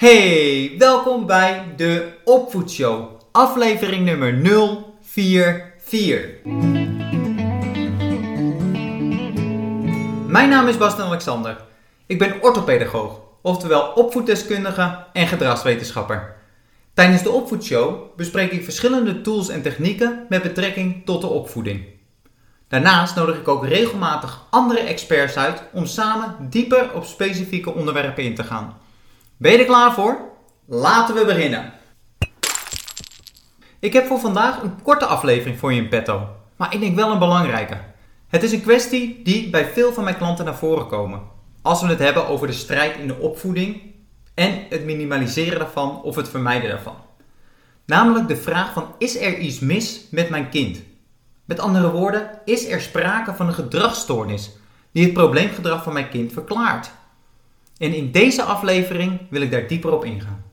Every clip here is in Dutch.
Hey, welkom bij de Opvoedshow, aflevering nummer 044. Mijn naam is Bastian Alexander. Ik ben orthopedagoog, oftewel opvoeddeskundige en gedragswetenschapper. Tijdens de Opvoedshow bespreek ik verschillende tools en technieken met betrekking tot de opvoeding. Daarnaast nodig ik ook regelmatig andere experts uit om samen dieper op specifieke onderwerpen in te gaan. Ben je er klaar voor? Laten we beginnen. Ik heb voor vandaag een korte aflevering voor je in petto, maar ik denk wel een belangrijke. Het is een kwestie die bij veel van mijn klanten naar voren komen. Als we het hebben over de strijd in de opvoeding en het minimaliseren daarvan of het vermijden daarvan. Namelijk de vraag van is er iets mis met mijn kind? Met andere woorden, is er sprake van een gedragsstoornis die het probleemgedrag van mijn kind verklaart? En in deze aflevering wil ik daar dieper op ingaan.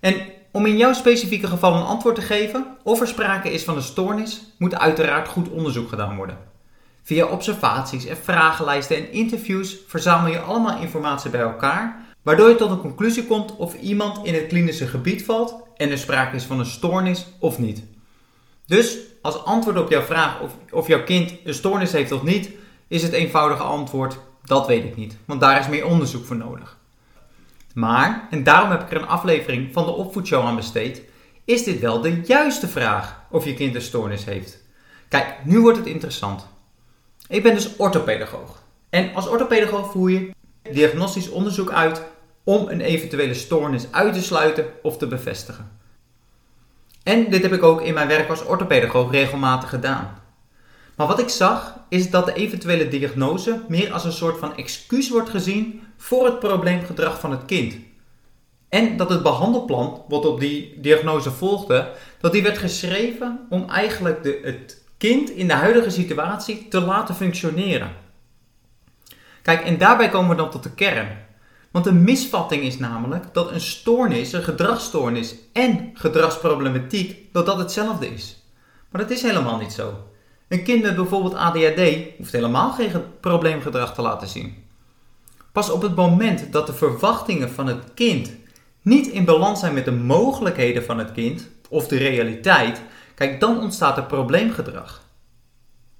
En om in jouw specifieke geval een antwoord te geven of er sprake is van een stoornis, moet uiteraard goed onderzoek gedaan worden. Via observaties en vragenlijsten en interviews verzamel je allemaal informatie bij elkaar, waardoor je tot een conclusie komt of iemand in het klinische gebied valt en er sprake is van een stoornis of niet. Dus als antwoord op jouw vraag of, of jouw kind een stoornis heeft of niet, is het eenvoudige antwoord dat weet ik niet, want daar is meer onderzoek voor nodig. Maar, en daarom heb ik er een aflevering van de opvoedshow aan besteed, is dit wel de juiste vraag of je kind een stoornis heeft? Kijk, nu wordt het interessant. Ik ben dus orthopedagoog. En als orthopedagoog voer je diagnostisch onderzoek uit om een eventuele stoornis uit te sluiten of te bevestigen. En dit heb ik ook in mijn werk als orthopedagoog regelmatig gedaan. Maar wat ik zag is dat de eventuele diagnose meer als een soort van excuus wordt gezien voor het probleemgedrag van het kind. En dat het behandelplan, wat op die diagnose volgde, dat die werd geschreven om eigenlijk de, het kind in de huidige situatie te laten functioneren. Kijk, en daarbij komen we dan tot de kern. Want de misvatting is namelijk dat een stoornis, een gedragsstoornis en gedragsproblematiek, dat dat hetzelfde is. Maar dat is helemaal niet zo. Een kind met bijvoorbeeld ADHD hoeft helemaal geen probleemgedrag te laten zien. Pas op het moment dat de verwachtingen van het kind niet in balans zijn met de mogelijkheden van het kind of de realiteit, kijk, dan ontstaat er probleemgedrag.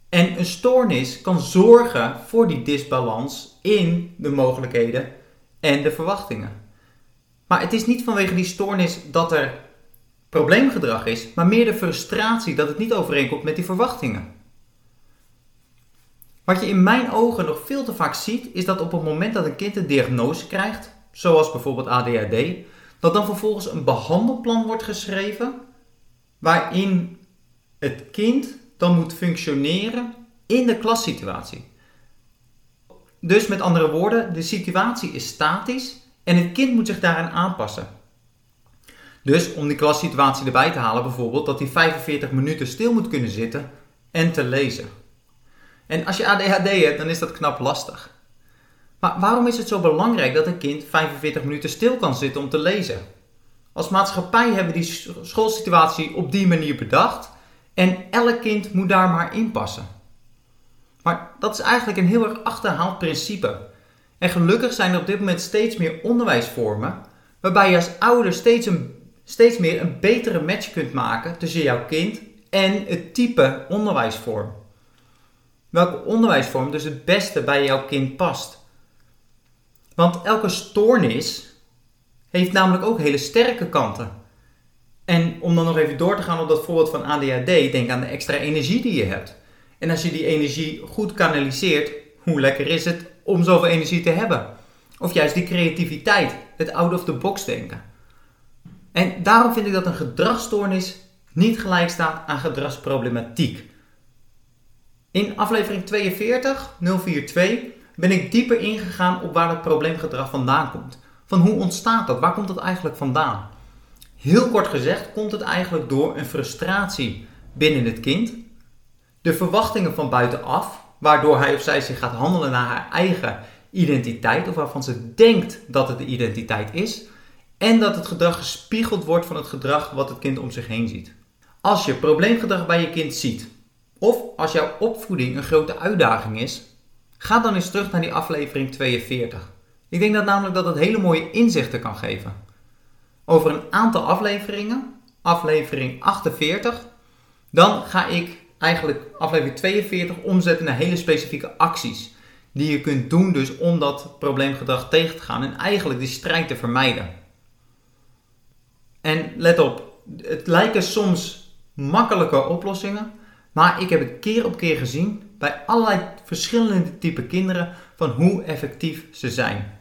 En een stoornis kan zorgen voor die disbalans in de mogelijkheden en de verwachtingen. Maar het is niet vanwege die stoornis dat er probleemgedrag is, maar meer de frustratie dat het niet overeenkomt met die verwachtingen. Wat je in mijn ogen nog veel te vaak ziet, is dat op het moment dat een kind een diagnose krijgt, zoals bijvoorbeeld ADHD, dat dan vervolgens een behandelplan wordt geschreven waarin het kind dan moet functioneren in de klassituatie. Dus met andere woorden, de situatie is statisch en het kind moet zich daaraan aanpassen. Dus om die klassituatie erbij te halen, bijvoorbeeld dat hij 45 minuten stil moet kunnen zitten en te lezen. En als je ADHD hebt, dan is dat knap lastig. Maar waarom is het zo belangrijk dat een kind 45 minuten stil kan zitten om te lezen? Als maatschappij hebben we die schoolsituatie op die manier bedacht en elk kind moet daar maar in passen. Maar dat is eigenlijk een heel erg achterhaald principe. En gelukkig zijn er op dit moment steeds meer onderwijsvormen waarbij je als ouder steeds, een, steeds meer een betere match kunt maken tussen jouw kind en het type onderwijsvorm welke onderwijsvorm dus het beste bij jouw kind past. Want elke stoornis heeft namelijk ook hele sterke kanten. En om dan nog even door te gaan op dat voorbeeld van ADHD, denk aan de extra energie die je hebt. En als je die energie goed kanaliseert, hoe lekker is het om zoveel energie te hebben? Of juist die creativiteit, het out of the box denken. En daarom vind ik dat een gedragsstoornis niet gelijk staat aan gedragsproblematiek. In aflevering 42, 042, ben ik dieper ingegaan op waar het probleemgedrag vandaan komt. Van hoe ontstaat dat? Waar komt dat eigenlijk vandaan? Heel kort gezegd komt het eigenlijk door een frustratie binnen het kind, de verwachtingen van buitenaf, waardoor hij of zij zich gaat handelen naar haar eigen identiteit of waarvan ze denkt dat het de identiteit is, en dat het gedrag gespiegeld wordt van het gedrag wat het kind om zich heen ziet. Als je probleemgedrag bij je kind ziet, of als jouw opvoeding een grote uitdaging is, ga dan eens terug naar die aflevering 42. Ik denk dat namelijk dat het hele mooie inzichten kan geven. Over een aantal afleveringen, aflevering 48, dan ga ik eigenlijk aflevering 42 omzetten naar hele specifieke acties. Die je kunt doen dus om dat probleemgedrag tegen te gaan en eigenlijk die strijd te vermijden. En let op, het lijken soms makkelijke oplossingen, maar ik heb het keer op keer gezien bij allerlei verschillende type kinderen van hoe effectief ze zijn.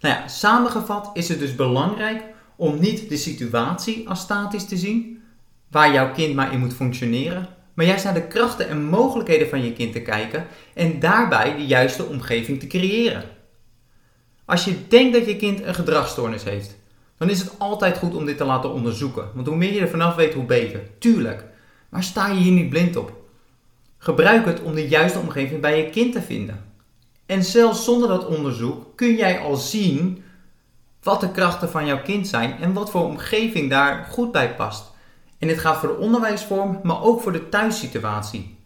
Nou ja, samengevat is het dus belangrijk om niet de situatie als statisch te zien, waar jouw kind maar in moet functioneren, maar juist naar de krachten en mogelijkheden van je kind te kijken en daarbij de juiste omgeving te creëren. Als je denkt dat je kind een gedragsstoornis heeft, dan is het altijd goed om dit te laten onderzoeken. Want hoe meer je er vanaf weet, hoe beter. Tuurlijk. Maar sta je hier niet blind op. Gebruik het om de juiste omgeving bij je kind te vinden. En zelfs zonder dat onderzoek kun jij al zien wat de krachten van jouw kind zijn en wat voor omgeving daar goed bij past. En dit gaat voor de onderwijsvorm, maar ook voor de thuissituatie.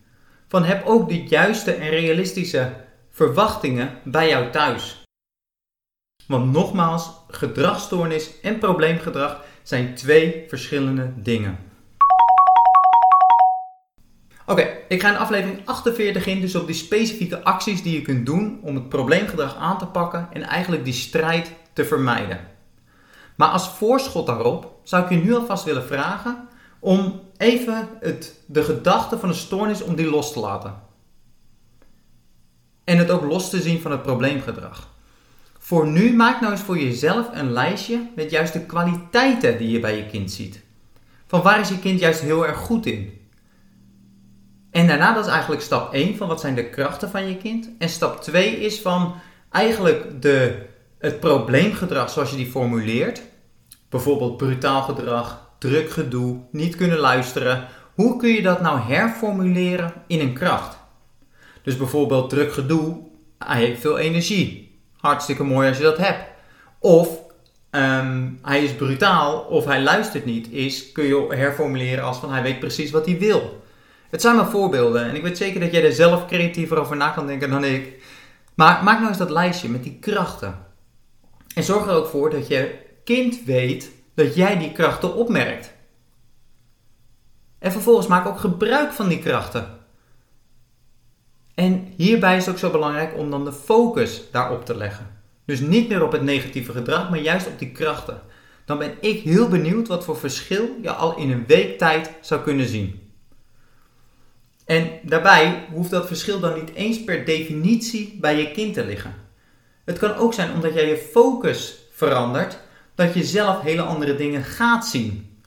Van heb ook de juiste en realistische verwachtingen bij jou thuis. Want nogmaals, gedragsstoornis en probleemgedrag zijn twee verschillende dingen. Oké, ik ga in aflevering 48 in, dus op die specifieke acties die je kunt doen om het probleemgedrag aan te pakken en eigenlijk die strijd te vermijden. Maar als voorschot daarop zou ik je nu alvast willen vragen om even het, de gedachte van een stoornis om die los te laten. En het ook los te zien van het probleemgedrag. Voor nu maak nou eens voor jezelf een lijstje met juist de kwaliteiten die je bij je kind ziet. Van waar is je kind juist heel erg goed in? En daarna, dat is eigenlijk stap 1 van wat zijn de krachten van je kind. En stap 2 is van eigenlijk de, het probleemgedrag zoals je die formuleert. Bijvoorbeeld brutaal gedrag, druk gedoe, niet kunnen luisteren. Hoe kun je dat nou herformuleren in een kracht? Dus bijvoorbeeld druk gedoe, hij heeft veel energie. Hartstikke mooi als je dat hebt. Of ehm, hij is brutaal of hij luistert niet, is, kun je herformuleren als van hij weet precies wat hij wil. Het zijn maar voorbeelden en ik weet zeker dat jij er zelf creatiever over na kan denken dan ik. Maar maak nou eens dat lijstje met die krachten. En zorg er ook voor dat je kind weet dat jij die krachten opmerkt. En vervolgens maak ook gebruik van die krachten. En hierbij is het ook zo belangrijk om dan de focus daarop te leggen. Dus niet meer op het negatieve gedrag, maar juist op die krachten. Dan ben ik heel benieuwd wat voor verschil je al in een week tijd zou kunnen zien. En daarbij hoeft dat verschil dan niet eens per definitie bij je kind te liggen. Het kan ook zijn omdat jij je focus verandert, dat je zelf hele andere dingen gaat zien.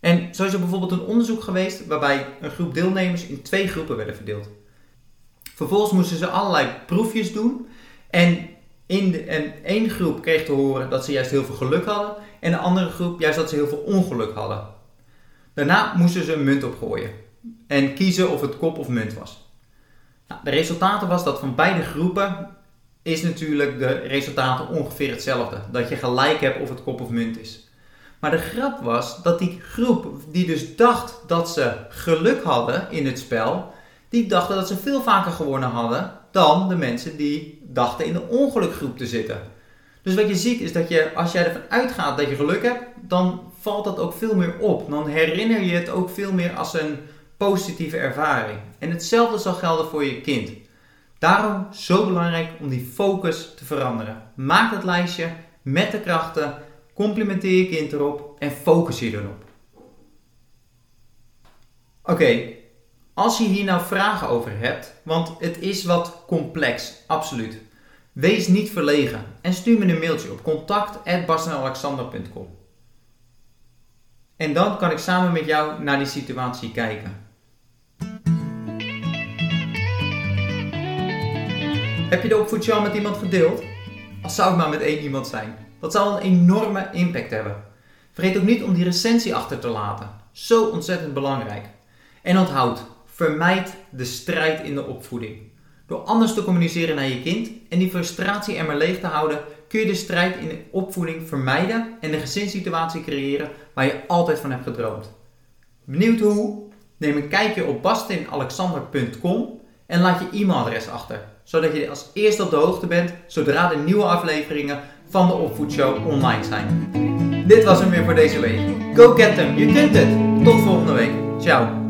En zo is er bijvoorbeeld een onderzoek geweest waarbij een groep deelnemers in twee groepen werden verdeeld. Vervolgens moesten ze allerlei proefjes doen en in en één groep kreeg te horen dat ze juist heel veel geluk hadden en de andere groep juist dat ze heel veel ongeluk hadden. Daarna moesten ze een munt opgooien en kiezen of het kop of munt was. Nou, de resultaten was dat van beide groepen is natuurlijk de resultaten ongeveer hetzelfde. Dat je gelijk hebt of het kop of munt is. Maar de grap was dat die groep die dus dacht dat ze geluk hadden in het spel, die dachten dat ze veel vaker gewonnen hadden dan de mensen die dachten in de ongelukgroep te zitten. Dus wat je ziet is dat je, als jij ervan uitgaat dat je geluk hebt, dan valt dat ook veel meer op. Dan herinner je het ook veel meer als een positieve ervaring. En hetzelfde zal gelden voor je kind. Daarom zo belangrijk om die focus te veranderen. Maak het lijstje met de krachten, complimenteer je kind erop en focus je erop. Oké, als je hier nou vragen over hebt, want het is wat complex, absoluut. Wees niet verlegen en stuur me een mailtje op contact@bastenalexander.com. En dan kan ik samen met jou naar die situatie kijken. Heb je de opvoedje al met iemand gedeeld? Als zou het maar met één iemand zijn. Dat zal een enorme impact hebben. Vergeet ook niet om die recensie achter te laten. Zo ontzettend belangrijk. En onthoud, vermijd de strijd in de opvoeding. Door anders te communiceren naar je kind en die frustratie er maar leeg te houden, kun je de strijd in de opvoeding vermijden en een gezinssituatie creëren waar je altijd van hebt gedroomd. Benieuwd hoe? Neem een kijkje op bastinalexander.com en laat je e-mailadres achter zodat je als eerste op de hoogte bent zodra de nieuwe afleveringen van de Opvoedshow online zijn. Dit was hem weer voor deze week. Go get them, je kunt het! Tot volgende week. Ciao!